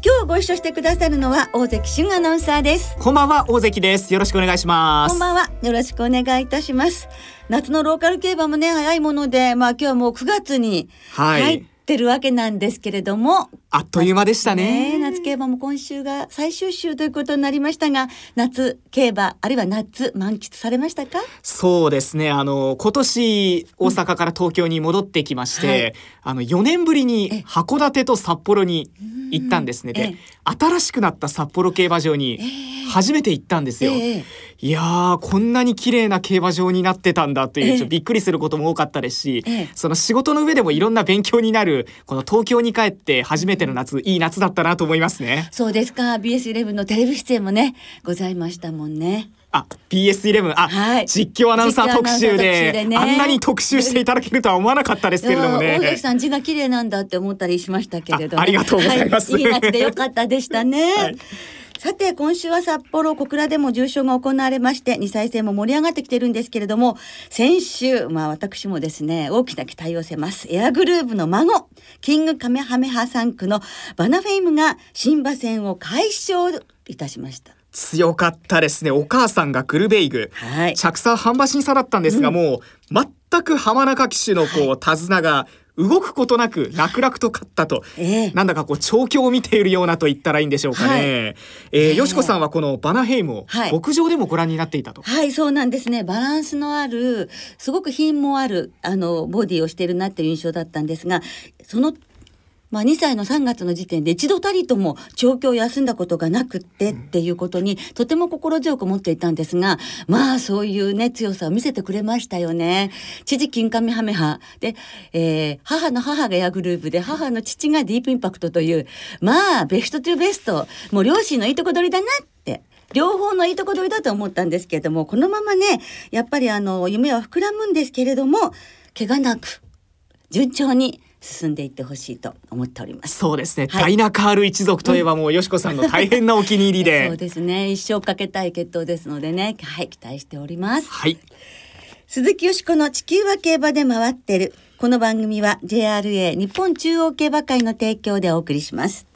今日ご一緒してくださるのは大関俊アナウンサーです。こんばんは大関です。よろしくお願いします。こんばんは。よろしくお願いいたします。夏のローカル競馬もね早いものでまあ今日はもう9月に入ってるわけなんですけれども、はいあっという間でしたね、ね、夏競馬も今週が最終週ということになりましたが夏競馬あるいは夏満喫されましたか？そうですね。あの今年大阪から東京に戻ってきまして、うんはい、あの4年ぶりに函館と札幌に行ったんですね。で新しくなった札幌競馬場に初めて行ったんですよ、えー、いやこんなに綺麗な競馬場になってたんだという、えー、びっくりすることも多かったですし、えー、その仕事の上でもいろんな勉強になるこの東京に帰って初めての夏いい夏だったなと思いますね。そうですか。BS11 のテレビ出演もねございましたもんね。あ BS11 あ、はい、実況アナウンサー特集でで、ね、あんなに特集していただけるとは思わなかったですけれどもね。大関さん字が綺麗なんだって思ったりしましたけれどありがとうございます、はい、いい夏でよかったでしたね、はいさて今週は札幌小倉でも重賞が行われまして2歳戦も盛り上がってきてるんですけれども先週まあ私もですね大きな期待を寄せます。エアグルーヴの孫キングカメハメハ3区のバナフェイムが新馬戦を快勝いたしました。強かったですね。お母さんがグルベイグ、はい、着差半馬審査だったんですが、うん、もう全く浜中騎手のこう、はい、手綱が動くことなく楽々と勝ったと、えー、なんだかこう調教を見ているようなと言ったらいいんでしょうかね。はい、えー、よしこさんはこのバナヘイムを牧場でもご覧になっていたと、はい、はい、そうなんですね。バランスのあるすごく品もあるあのボディをしているなっていう印象だったんですが、そのまあ、2歳の3月の時点で一度たりとも調教を休んだことがなくってっていうことにとても心強く思っていたんですがまあそういうね強さを見せてくれましたよね。父金亀ハメハで、えー、母の母がヤグループで母の父がディープインパクトというまあベストトゥベスト。もう両親のいいとこ取りだなって。両方のいいとこ取りだと思ったんですけれどもこのままねやっぱりあの夢は膨らむんですけれども怪我なく順調に進んでいってほしいと思っております。そうですね、はい、ダイナカール一族といえばもうよしこさんの大変なお気に入りで。そうですね。一生かけたい決闘ですのでね。はい期待しております。はい。鈴木よしこの地球は競馬で回ってる。この番組は JRA 日本中央競馬会の提供でお送りします。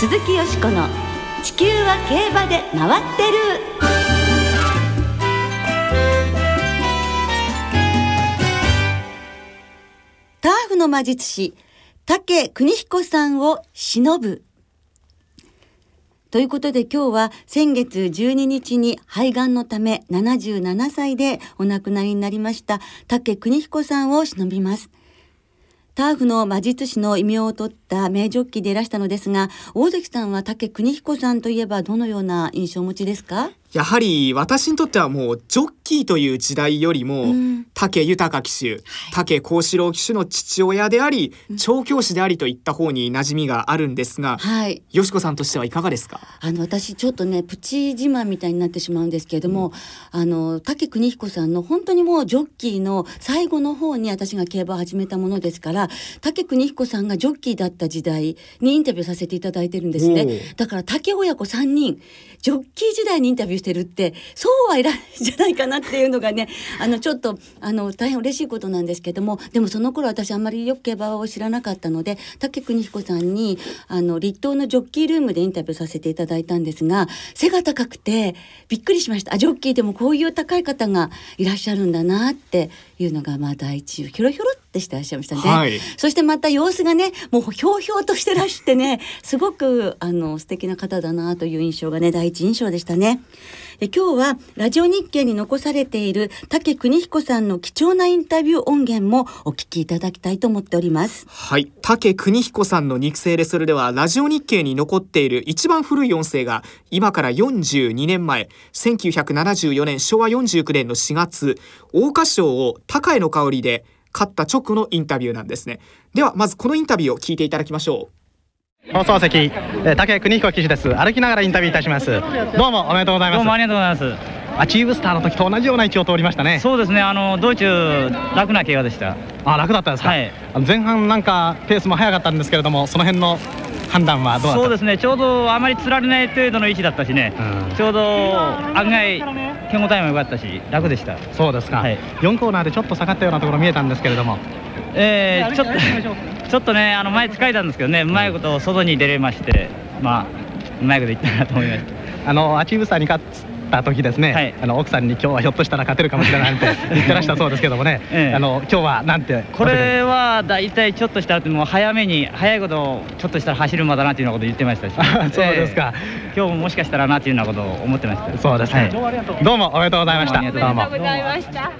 鈴木よしこの地球は競馬で回ってるターフの魔術師、竹邦彦さんを忍ぶ。ということで今日は先月12日に肺がんのため77歳でお亡くなりになりました竹邦彦さんを忍びます。ターフの魔術師の異名を取った名ジョッキでいらしたのですが大関さんは竹邦彦さんといえばどのような印象をお持ちですか？やはり私にとってはもうジョッキーという時代よりも、うん、武豊騎手、はい、武幸四郎騎手の父親であり、調教師でありといった方に馴染みがあるんですが、はい、よしこさんとしてはいかがですか？あの私ちょっとねプチ自慢みたいになってしまうんですけれども、うん、あの武邦彦さんの本当にもうジョッキーの最後の方に私が競馬を始めたものですから武邦彦さんがジョッキーだった時代にインタビューさせていただいてるんですね。だから武親子3人ジョッキー時代にインタビューしてるってそうはいらないんじゃないかなっていうのがね あのちょっとあの大変嬉しいことなんですけどもでもその頃私あんまりよく競馬を知らなかったので武邦彦さんにあの立東のジョッキールームでインタビューさせていただいたんですが背が高くてびっくりしました。あジョッキーでもこういう高い方がいらっしゃるんだなっていうのがまあ第一ひょろひょろってしてらっしゃいましたね、はい、そしてまた様子がねもうひょうひょうとしてらしてねすごくあの素敵な方だなという印象がね第一印象でしたね。で今日はラジオ日経に残されている竹邦彦さんの貴重なインタビュー音源もお聞きいただきたいと思っております。はい。竹邦彦さんの肉声でそれではラジオ日経に残っている一番古い音声が今から42年前1974年昭和49年の4月桜花賞を高江の香りで勝った直後のインタビューなんですね。ではまずこのインタビューを聞いていただきましょう。放送席、竹邦彦騎手です。歩きながらインタビューいたします。どうもおめでとうございます。どうもありがとうございます。アチーブスターの時と同じような位置を通りましたね。そうですね。あの道中楽な怪我でした。あ、楽だったですか？はい、前半なんかペースも速かったんですけれども、その辺の判断はどうそうですねちょうどあまりつられない程度の位置だったしね、うん、ちょうど案外手応えも良かったし楽でしたそうですか、はい、4コーナーでちょっと下がったようなところ見えたんですけれどもえー、ちょっとちょっとねあの前使えたんですけどねうまいこと外に出れましてまあうまいこといったなと思いました。あのアチーブスターに勝つった時ですね、はい、あの奥さんに今日はひょっとしたら勝てるかもしれないって 言ってらしたそうですけどもね、ええ、あの今日はなんてこれは大体ちょっとしたらもう早めに早いことちょっとしたら走るまだなっていうようなこと言ってましたし。そうですか、えー、今日ももしかしたらなっていうようなことを思ってました。そうですね、はい、どうもおめでとうございました。ありがとうございました。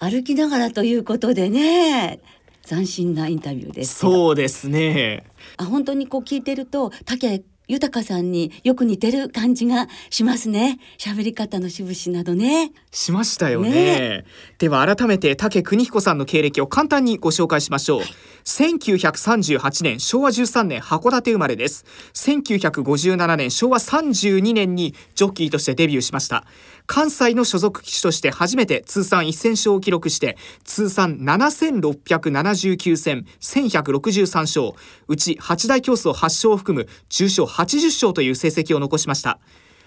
歩きながらということでね斬新なインタビューです。そうですね。あ本当にこう聞いてると竹豊さんによく似てる感じがしますね。喋り方の節々などね。しましたよね、ね、では改めて竹邦彦さんの経歴を簡単にご紹介しましょう、はい、1938年昭和13年函館生まれです。1957年昭和32年にジョッキーとしてデビューしました関西の所属機種として初めて通算1000勝を記録して通算7679戦1163勝。うち八大競争8勝を含む重賞80勝という成績を残しました。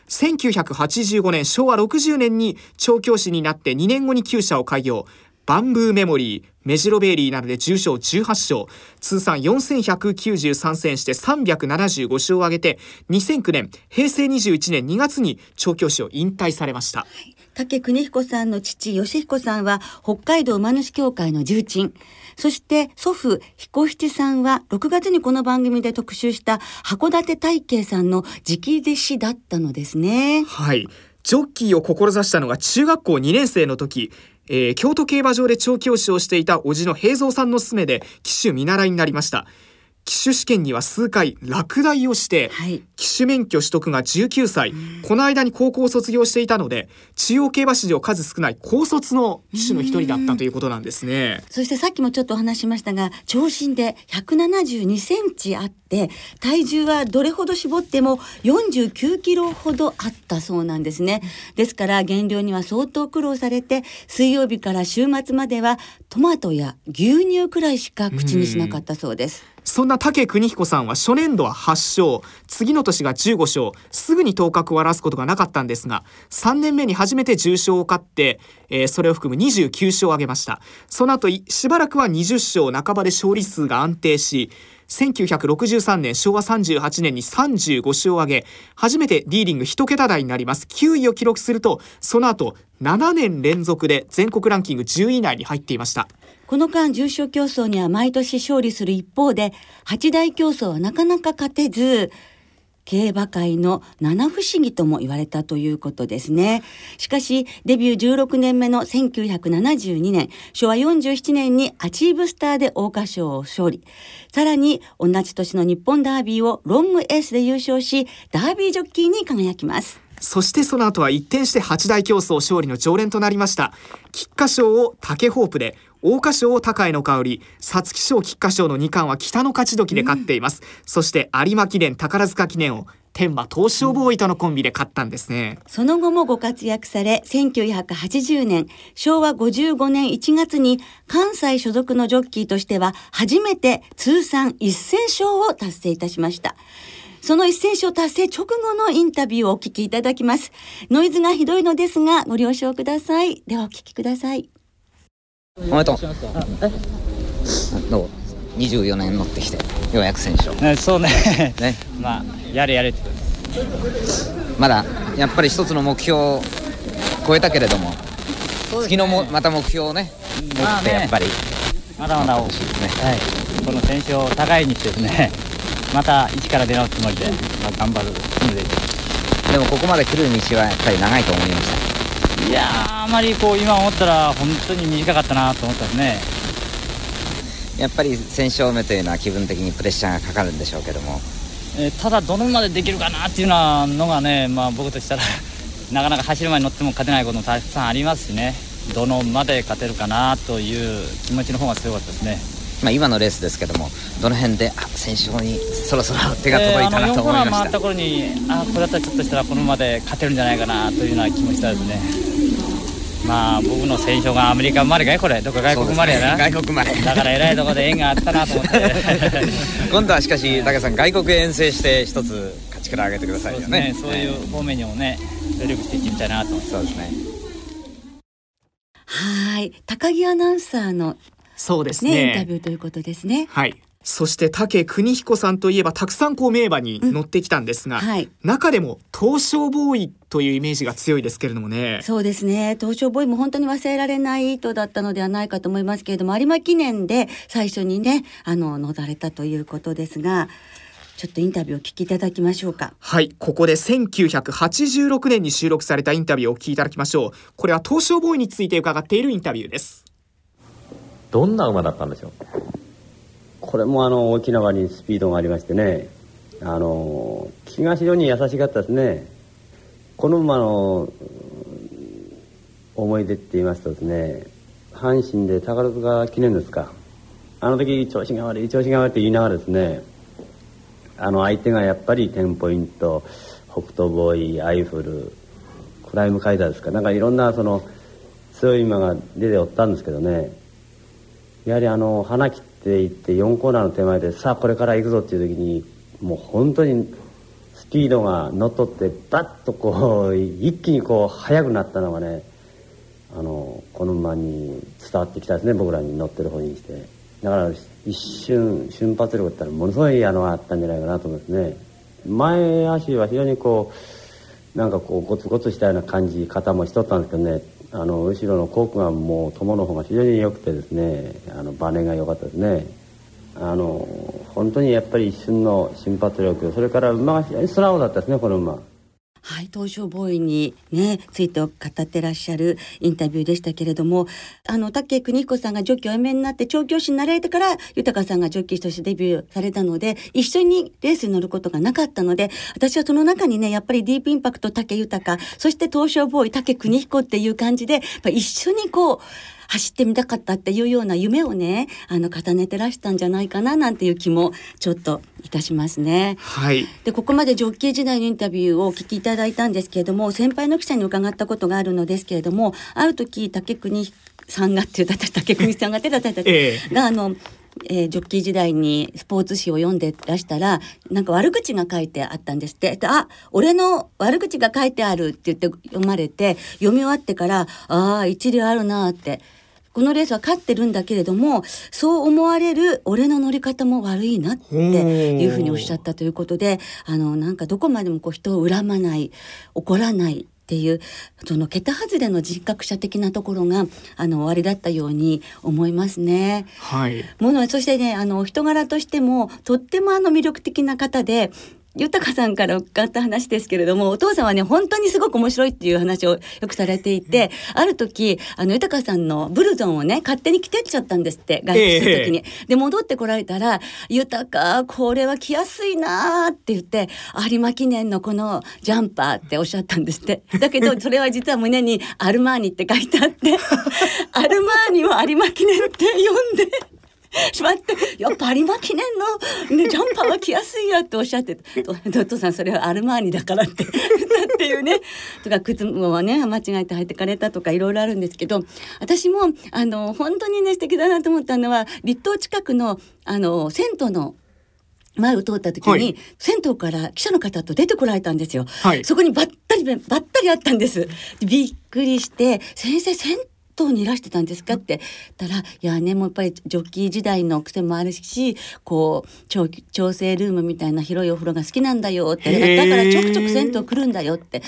1985年昭和60年に調教師になって2年後に旧社を開業。バンブーメモリー、メジロベイリーなどで重賞18勝、通算4193戦して375勝を挙げて、2009年、平成21年2月に調教師を引退されました。竹邦彦さんの父、義彦さんは、北海道馬主協会の重鎮。そして祖父、彦七さんは6月にこの番組で特集した函館大慶さんの直弟子だったのですね。はい。ジョッキーを志したのが中学校2年生の時、えー、京都競馬場で調教師をしていた叔父の平蔵さんの勧めで騎手見習いになりました。騎手試験には数回落第をして、はい、騎手免許取得が19歳、この間に高校を卒業していたので中央競馬史上数少ない高卒の騎手の一人だったということなんですね。そしてさっきもちょっとお話しましたが長身で172センチあって体重はどれほど絞っても49キロほどあったそうなんですね。ですから減量には相当苦労されて水曜日から週末まではトマトや牛乳くらいしか口にしなかったそうですそんな武邦彦さんは初年度は8勝、次の年が15勝、すぐに頭角を表すことがなかったんですが、3年目に初めて重賞を勝って、えー、それを含む29勝を挙げました。その後、しばらくは20勝半ばで勝利数が安定し、1963年昭和38年に35勝を挙げ初めてリーディング1桁台になります9位を記録するとその後7年連続で全国ランキング10位以内に入っていましたこの間重賞競争には毎年勝利する一方で、八大競争はなかなか勝てず、競馬界の七不思議とも言われたということですね。しかし、デビュー16年目の1972年、昭和47年にアチーブスターで桜花賞を勝利。さらに、同じ年の日本ダービーをロングエースで優勝し、ダービージョッキーに輝きます。そしてその後は一転して八大競争勝利の常連となりました。菊花賞を竹ホープで、桜花賞を高江の香り、皐月賞菊花賞の2冠は北の勝ち時で勝っています。うん、そして有馬記念宝塚記念を天馬東証ボーイとのコンビで勝ったんですね、その後もご活躍され1980年昭和55年1月に関西所属のジョッキーとしては初めて通算1000勝を達成いたしました。その1000勝達成直後のインタビューをお聞きいただきます。ノイズがひどいのですがご了承ください。ではお聞きくださいおめでとう。どう？24年乗ってきてようやく選手ね、そうね。ね。まあやれやれってまだやっぱり一つの目標を超えたけれども、ね、次のもまた目標をね持ってやっぱり、まだまだ欲しいですね、はい、この選手を高いにしてですね また一から出直すつもりで、まあ、頑張るつもりで。すでもここまで来る道はやっぱり長いと思いましたいやあまりこう今思ったら本当に短かったなと思ったんですね。やっぱり1000勝目というのは気分的にプレッシャーがかかるんでしょうけども、えー、ただどのまでできるかなっていうのがね、まあ、僕としたら なかなか走る前に乗っても勝てないこともたくさんありますしね。どの馬で勝てるかなという気持ちの方が強かったですね。まあ、今のレースですけどもどの辺であ選手にそろそろ手が届いたなと思いました、えー、回った頃にあこれだったらちょっとしたらこのままで勝てるんじゃないかなというような気もしたですね。まあ僕の選手がアメリカ生まれかいこれ。どこ外国生まれやな、ね、外国生まれ。だから偉いところで縁があったなと思って。今度はしかし武さん外国遠征して一つ勝ちから上げてくださいよね。そう、ね,、いう方面にもね努力していってみたいなと。そうですね。はい。高木アナウンサーのそうですね、ね、インタビューということですね。はい。そして武邦彦さんといえばたくさんこう名馬に乗ってきたんですが、うんはい、中でも東証ボーイというイメージが強いですけれどもね。そうですね。東証ボーイも本当に忘れられない糸だったのではないかと思いますけれども有馬記念で最初にねあの乗られたということですがちょっとインタビューを聞きいただきましょうか。はい。ここで1986年に収録されたインタビューをお聞きいただきましょう。これは東証ボーイについて伺っているインタビューですどんな馬だったんでしょう？これもあの大きな輪にスピードがありましてね。あの気が非常に優しかったですね。この馬の思い出って言いますとですね阪神で宝塚記念ですか。あの時調子が悪い調子が悪いって言いながらですねあの相手がやっぱりテンポイント北斗ボーイアイフルクライムカイダーですか。なんかいろんなその強い馬が出ておったんですけどね。やはりあの花切っていって4コーナーの手前でさあこれから行くぞっていう時にもう本当にスピードが乗っ取ってバッとこう一気にこう速くなったのがねあのこの馬に伝わってきたですね僕らに乗ってる方にして。だから一瞬瞬発力ってのはものすごいあのあったんじゃないかなと思うんですね。前足は非常にこうなんかこうゴツゴツしたような感じ方もしとったんですけどね。あの後ろのコークがもう友の方が非常に良くてですねあのバネが良かったですねあの本当にやっぱり一瞬の瞬発力それから馬が非常に素直だったですねこの馬。はい、東証ボーイにね、ついて語ってらっしゃるインタビューでしたけれども、あの、竹邦彦さんがジョッキーをおめになって調教師になられてから、豊さんがジョッキとしてデビューされたので、一緒にレースに乗ることがなかったので、私はその中にね、やっぱりディープインパクト竹豊、そして東証ボーイ竹邦彦っていう感じで、やっぱ一緒にこう、走ってみたかったっていうような夢をねあの重ねてらしたんじゃないかななんていう気もちょっといたしますね。はい、でここまでジョッキー時代のインタビューをお聞きいただいたんですけれども先輩の記者に伺ったことがあるのですけれどもある時竹国さんがっていう私竹国さんが手だった ええ、があのえー、ジョッキー時代にスポーツ紙を読んでらしたらなんか悪口が書いてあったんですって。であ俺の悪口が書いてあるって言って読まれて読み終わってからああ一理あるなってこのレースは勝ってるんだけれどもそう思われる俺の乗り方も悪いなっていうふうにおっしゃったということであのなんかどこまでもこう人を恨まない怒らないっていうその桁外れの人格者的なところがあの終わりだったように思いますね。はい。ものそしてねあの人柄としてもとってもあの魅力的な方で豊さんから伺った話ですけれども、お父さんはね、本当にすごく面白いっていう話をよくされていて、ある時、あの、豊さんのブルゾンをね、勝手に着てっちゃったんですって、外出する時に。えー、で、戻ってこられたら、豊、これは着やすいなーって言って、有馬記念のこのジャンパーっておっしゃったんですって。だけど、それは実は胸にアルマーニって書いてあって、アルマーニを有馬記念って読んで、しまって、やっぱ有馬記念の、ね、ジャンパーは着やすいやっておっしゃって、ドットさんそれはアルマーニだからって言ったっていうね、とか靴もね、間違えて履いてかれたとかいろいろあるんですけど、私も、あの、本当にね、素敵だなと思ったのは、立東近くの、あの、銭湯の前を通った時に、はい、銭湯から記者の方と出てこられたんですよ。はい、そこにばったりばったりあったんです。びっくりして「先生銭湯にいらしてたんですか?」って言ったら「いやねもうやっぱりジョッキー時代の癖もあるしこう調調整ルームみたいな広いお風呂が好きなんだよ」って。だからちょくちょく銭湯来るんだよって。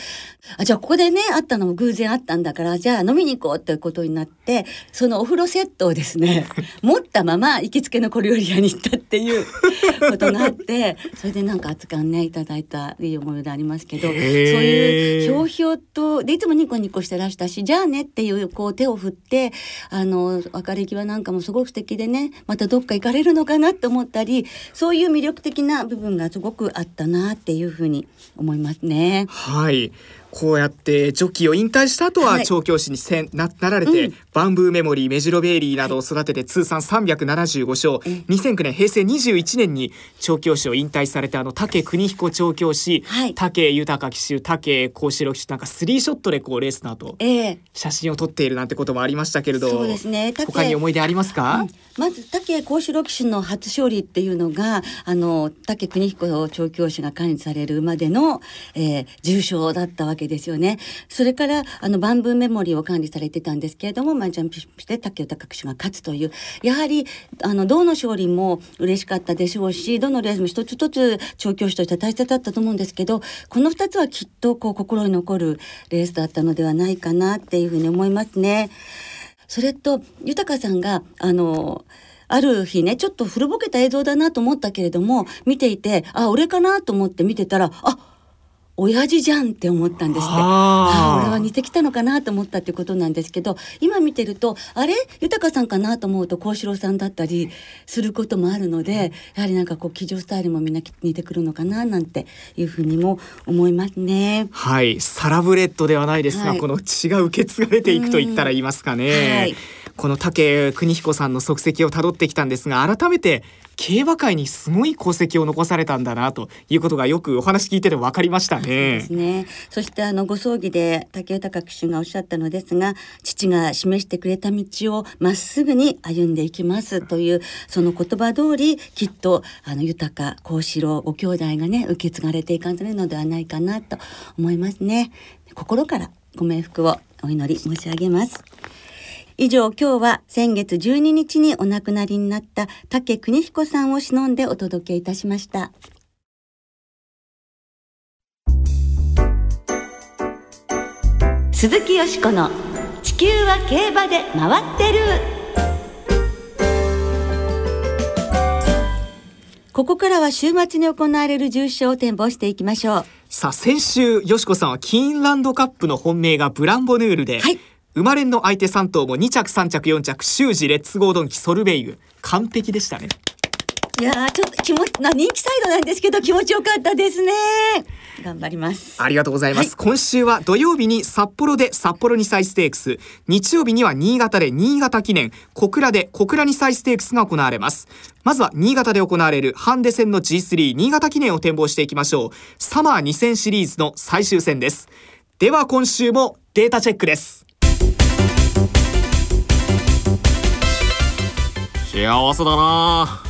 あじゃあここでね会ったのも偶然あったんだからじゃあ飲みに行こうっていうことになってそのお風呂セットをですね 持ったまま行きつけの小料理屋に行ったっていう ことがあってそれでなんか熱燗ねいただいたいい思い出ありますけどそういうひょうひょうとでいつもニコニコしてらしたしじゃあねっていうこう手を振ってあの別れ際なんかもすごく素敵でねまたどっか行かれるのかなって思ったりそういう魅力的な部分がすごくあったなっていうふうに思いますね。はいこうやってジョッキーを引退した後ははい。調教師にせんななられて、うん。バンブーメモリーメジロベイリーなどを育てて通算375勝、2009年平成21年に調教師を引退されてあの武邦彦調教師、はい。武豊騎手武幸四郎騎手なんかスリーショットでこうレースの後ええ。写真を撮っているなんてこともありましたけれどそうですね。武他に思い出ありますか、まず武幸四郎騎手の初勝利っていうのがあの武邦彦調教師が管理される馬での、えー、重賞だったわけけですよね。それからあのバンブーメモリーを管理されてたんですけれども、まあ、ジャンプして武豊騎手が勝つというやはりあのどの勝利も嬉しかったでしょうしどのレースも一つ一つ調教師としては大切だったと思うんですけどこの2つはきっとこう心に残るレースだったのではないかなっていうふうに思いますね。それと豊さんがあのある日ねちょっと古ぼけた映像だなと思ったけれども見ていてあ俺かなと思って見てたらあ親父じゃんって思ったんですって。あ。ーあ俺は似てきたのかなと思ったってことなんですけど今見てるとあれ？豊さんかなと思うと幸四郎さんだったりすることもあるのでやはりなんかこう騎乗スタイルもみんな似てくるのかななんていうふうにも思いますね。はい。サラブレッドではないですが、はい。この血が受け継がれていくと言ったら言いますかね、はいこの武邦彦さんの足跡をたどってきたんですが改めて競馬界にすごい功績を残されたんだなということがよくお話聞いてて分かりましたそうでねす。ね。そしてあのご葬儀で武豊騎手がおっしゃったのですが、父が示してくれた道をまっすぐに歩んでいきますというその言葉通り、きっとあの豊幸四郎ご兄弟がね受け継がれていかれるのではないかなと思いますね。心からご冥福をお祈り申し上げます。以上今日は先月12日にお亡くなりになった武邦彦さんを偲んでお届けいたしました。鈴木よしこの地球は競馬で回ってる。ここからは週末に行われる重賞を展望していきましょう。さあ先週よしこさんはキーンランドカップの本命がブランボヌールで、はい生まれんの相手3頭も2着3着4着修士レッツゴードンキソルベイユ。完璧でしたね。いやーちょっと気持ちな人気サイドなんですけど気持ちよかったですね。頑張ります。ありがとうございます、はい。今週は土曜日に札幌で札幌2歳ステークス。日曜日には新潟で新潟記念。小倉で小倉2歳ステークスが行われます。まずは新潟で行われるハンデ戦の G3 新潟記念を展望していきましょう。サマー2000シリーズの最終戦です。では今週もデータチェックです幸せだな。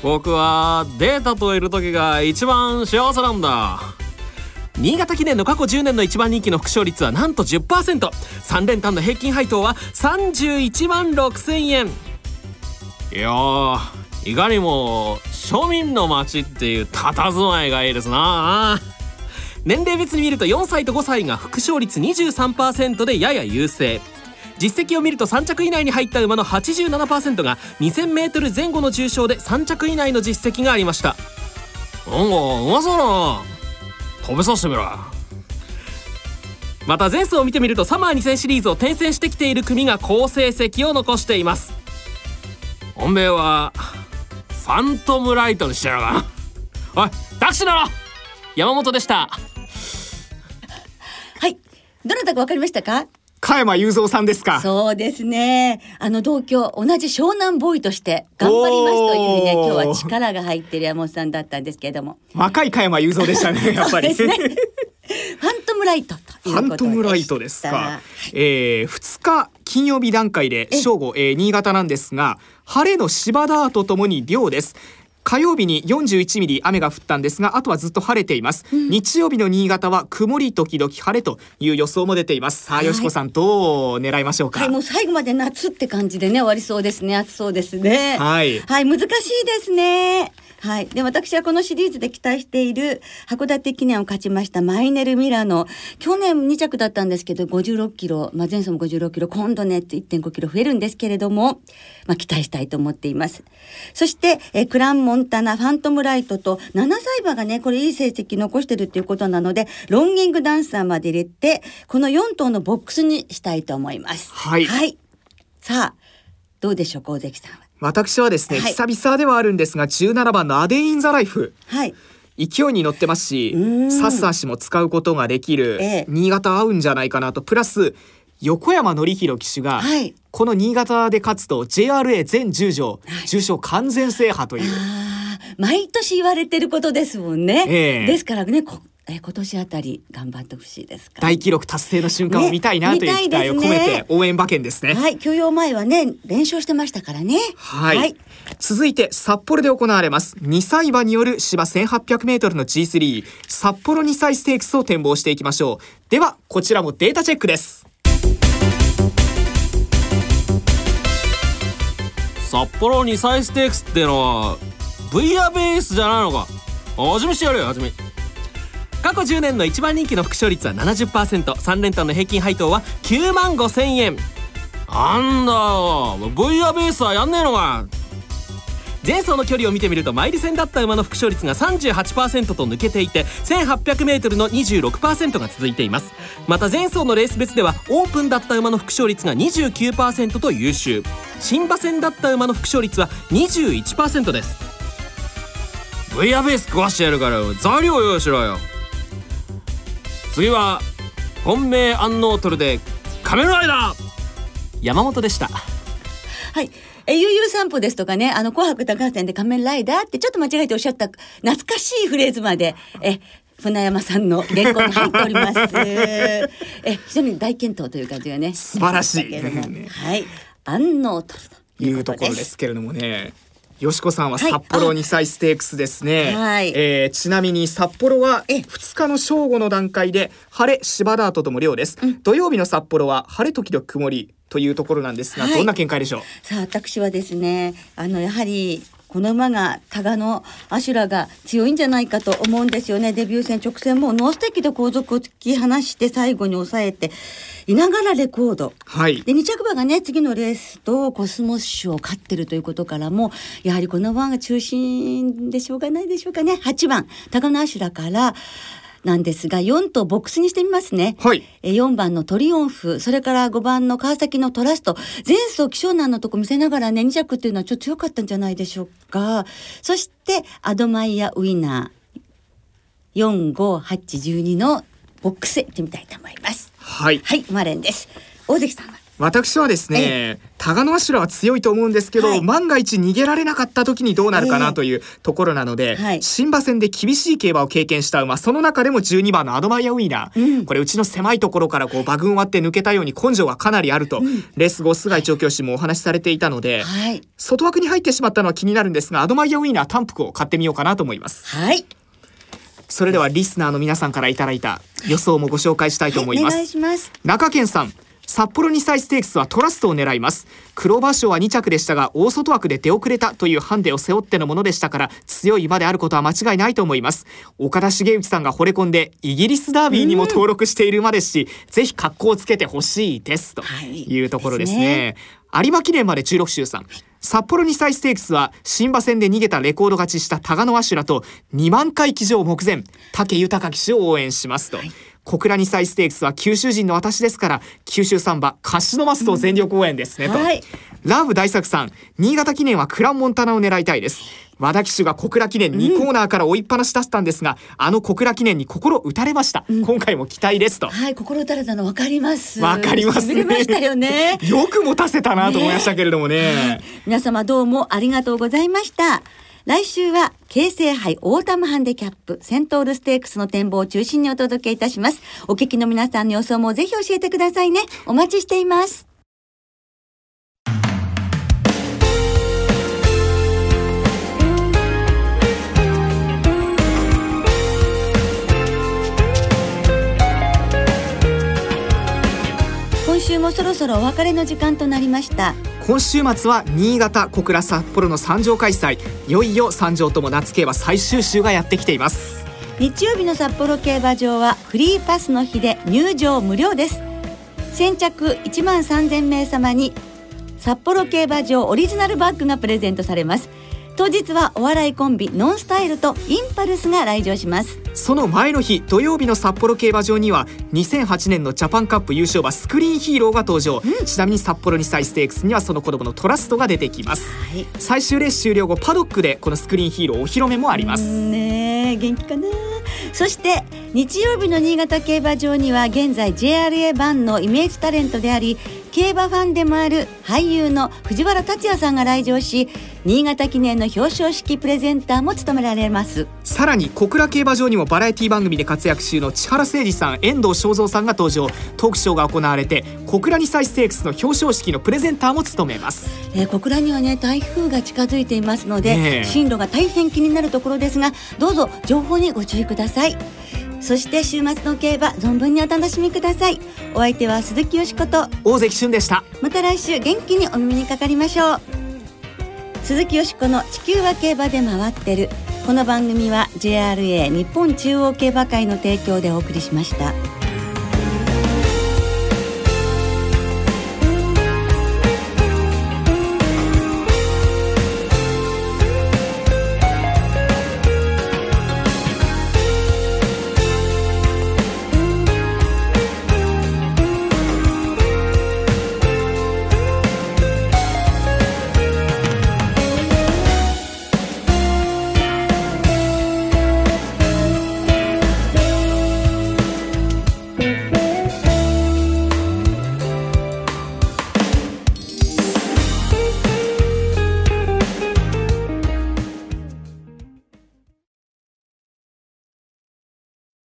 僕はデータといる時が一番幸せなんだ。新潟記念の過去10年の一番人気の副勝率はなんと 10%3 連単の平均配当は31万6000円。いやーいかにも庶民の街っていう佇まいがいいですな。年齢別に見ると4歳と5歳が副勝率23%でやや優勢。実績を見ると3着以内に入った馬の87%が 2000m 前後の重賞で3着以内の実績がありました。なんかうまそうだな。食べさせてみろ。また前走を見てみるとサマー2000シリーズを転戦してきている組が好成績を残しています。本命はファントムライトにしてやろうかな。おいタクシーだろ。山本でした。はい。どなたかわかりましたか？加山雄三さんですかそうですね。あの同郷、同じ湘南ボーイとして頑張りますというね、今日は力が入ってる山本さんだったんですけれども。若い加山雄三でしたね やっぱりねファントムライトということでした。ハントムライトですか。えー、2日金曜日段階で正午、えー、新潟なんですが晴れの芝ダーとともに涼です。火曜日に41ミリ雨が降ったんですがあとはずっと晴れています、日曜日の新潟は曇り時々晴れという予想も出ていますさあ、はいよしこさんどう狙いましょうか？はい、もう最後まで夏って感じでね、終わりそうですね。暑そうですね。はいはい、難しいですね。はい。で、私はこのシリーズで期待している函館記念を勝ちましたマイネル・ミラノ。去年2着だったんですけど、56キロ、まあ、前走も56キロ、今度ね、1.5キロ増えるんですけれども、まあ、期待したいと思っています。そして、えークラン・モンタナ、ファントム・ライトと、7歳馬がね、これいい成績残してるっていうことなので、ロンギングダンサーまで入れて、この4頭のボックスにしたいと思います。はいはい。さあ、どうでしょうか、大関さんは？私はですね、はい久々ではあるんですが17番のアデイン・ザ・ライフはい。勢いに乗ってますしサス足も使うことができる、ええ新潟合うんじゃないかなとプラス横山典弘騎手が、はいこの新潟で勝つと JRA 全10条重賞完全制覇という。毎年言われてることですもんね。ええ。ですからねこえ今年あたり頑張ってほしいですか？ら。大記録達成の瞬間を見たいなというね。期待を込めて応援馬券ですね。はい休養前はね連勝してましたからね。はい、続いて札幌で行われます。2歳馬による芝 1800m の G3 札幌2歳ステークスを展望していきましょう。ではこちらもデータチェックです札幌2歳ステークスっていうのは VR ベースじゃないのか。味見してやるよ味見。過去10年の一番人気の副勝率は 70%3 連単の平均配当は9万5千円。なんだよ。VR ベースはやんねえのか。前走の距離を見てみるとマイル戦だった馬の副勝率が38%と抜けていて 1800m の26%が続いています。また前走のレース別ではオープンだった馬の副勝率が29%と優秀。新馬戦だった馬の副勝率は21%です VR ベース壊してやるから材料用意しろよ次は本命アンノートルで仮面ライダー山本でしたはい。え、悠々散歩ですとかね、あの、紅白歌合戦で仮面ライダーってちょっと間違えておっしゃった懐かしいフレーズまで、え、船山さんの原稿に入っております。え、非常に大健闘という感じがね。素晴らしい はい。安納というところですけれどもね。よしこさんははい札幌2歳ステークスですね、はい。えーちなみに札幌はえ2日の正午の段階で晴れ芝ダートとも量です、土曜日の札幌は晴れ時々曇りというところなんですが、はい。どんな見解でしょう？さあ私はですねあのやはりこの馬がタガのアシュラが強いんじゃないかと思うんですよね。デビュー戦直線もノーステッキで後続を突き放して最後に抑えていながらレコード。はい。で2着馬がね次のレースとコスモス種を勝ってるということからもやはりこの馬が中心でしょうがないでしょうかね。8番タガのアシュラからなんですが4とボックスにしてみますね。はいえー4番のトリオンフ、それから5番の川崎のトラスト、前走気象難のとこ見せながらね、2着っていうのはちょっと強かったんじゃないでしょうか。そして、アドマイヤウィナー、4、5、8、12のボックスへ行ってみたいと思います。はいはい、マレンです。大関さんは？私はですねタガノアシュラは強いと思うんですけど、はい。万が一逃げられなかった時にどうなるかええなというところなので、はい。新馬戦で厳しい競馬を経験した馬その中でも12番のアドマイヤウィーナー、うん。これうちの狭いところからこう馬群割って抜けたように根性がかなりあると、レース後菅井調教師もお話しされていたので、はい。外枠に入ってしまったのは気になるんですがアドマイヤウィーナー単服を買ってみようかなと思います。はい。それではリスナーの皆さんからいただいた予想もご紹介したいと思います、お願いします。中堅さん札幌2歳ステークスはトラストを狙います。クローバー賞は2着でしたが大外枠で出遅れたというハンデを背負ってのものでしたから強い馬であることは間違いないと思います。岡田茂之さんが惚れ込んでイギリスダービーにも登録している馬ですし、ぜひ格好をつけてほしいです。とはいいうところですですね、有馬記念まで16週さん札幌2歳ステークスは新馬戦で逃げたレコード勝ちしたタガノアシュラと2万回騎乗目前武豊騎手を応援しますと、小倉2歳ステークスは九州人の私ですから九州サンバカシノマスと全力応援ですねと、はい。ラブ大作さん新潟記念はクランモンタナを狙いたいです。和田騎手が小倉記念2コーナーから追いっぱなし出したんですが、あの小倉記念に心打たれました、今回も期待ですと。はい、心打たれたの分かります。わかりますね。ましたよね。よく持たせたなと思いましたけれどもね。皆様どうもありがとうございました。来週は京成杯オータムハンデキャップセントールステークスの展望を中心にお届けいたします。お聞きの皆さんの予想もぜひ教えてくださいね。お待ちしています。そろそろお別れの時間となりました。今週末は新潟小倉札幌の三条開催。いよいよ三条とも夏競馬最終週がやってきています。日曜日の札幌競馬場はフリーパスの日で入場無料です。先着1万3000名様に札幌競馬場オリジナルバッグがプレゼントされます当日はお笑いコンビノンスタイルとインパルスが来場します。その前の日土曜日の札幌競馬場には2008年のジャパンカップ優勝馬スクリーンヒーローが登場、うん、ちなみに札幌にサイステークスにはその子供のトラストが出てきます、はい、最終レース終了後パドックでこのスクリーンヒーローお披露目もあります。ね元気かな。そして日曜日の新潟競馬場には現在 JRA 版のイメージタレントであり競馬ファンでもある俳優の藤原竜也さんが来場し新潟記念の表彰式プレゼンターも務められます。さらに小倉競馬場にもバラエティ番組で活躍中の千原誠二さん遠藤正蔵さんが登場。トークショーが行われて小倉2歳ステークスの表彰式のプレゼンターも務めます、えー、小倉にはね台風が近づいていますので、ね、進路が大変気になるところですがどうぞ情報にご注意くださいそして週末の競馬存分にお楽しみください。お相手は鈴木よしこと。大関俊でした。また来週元気にお耳にかかりましょう。鈴木よしこの地球は競馬で回ってる。この番組は JRA 日本中央競馬会の提供でお送りしました。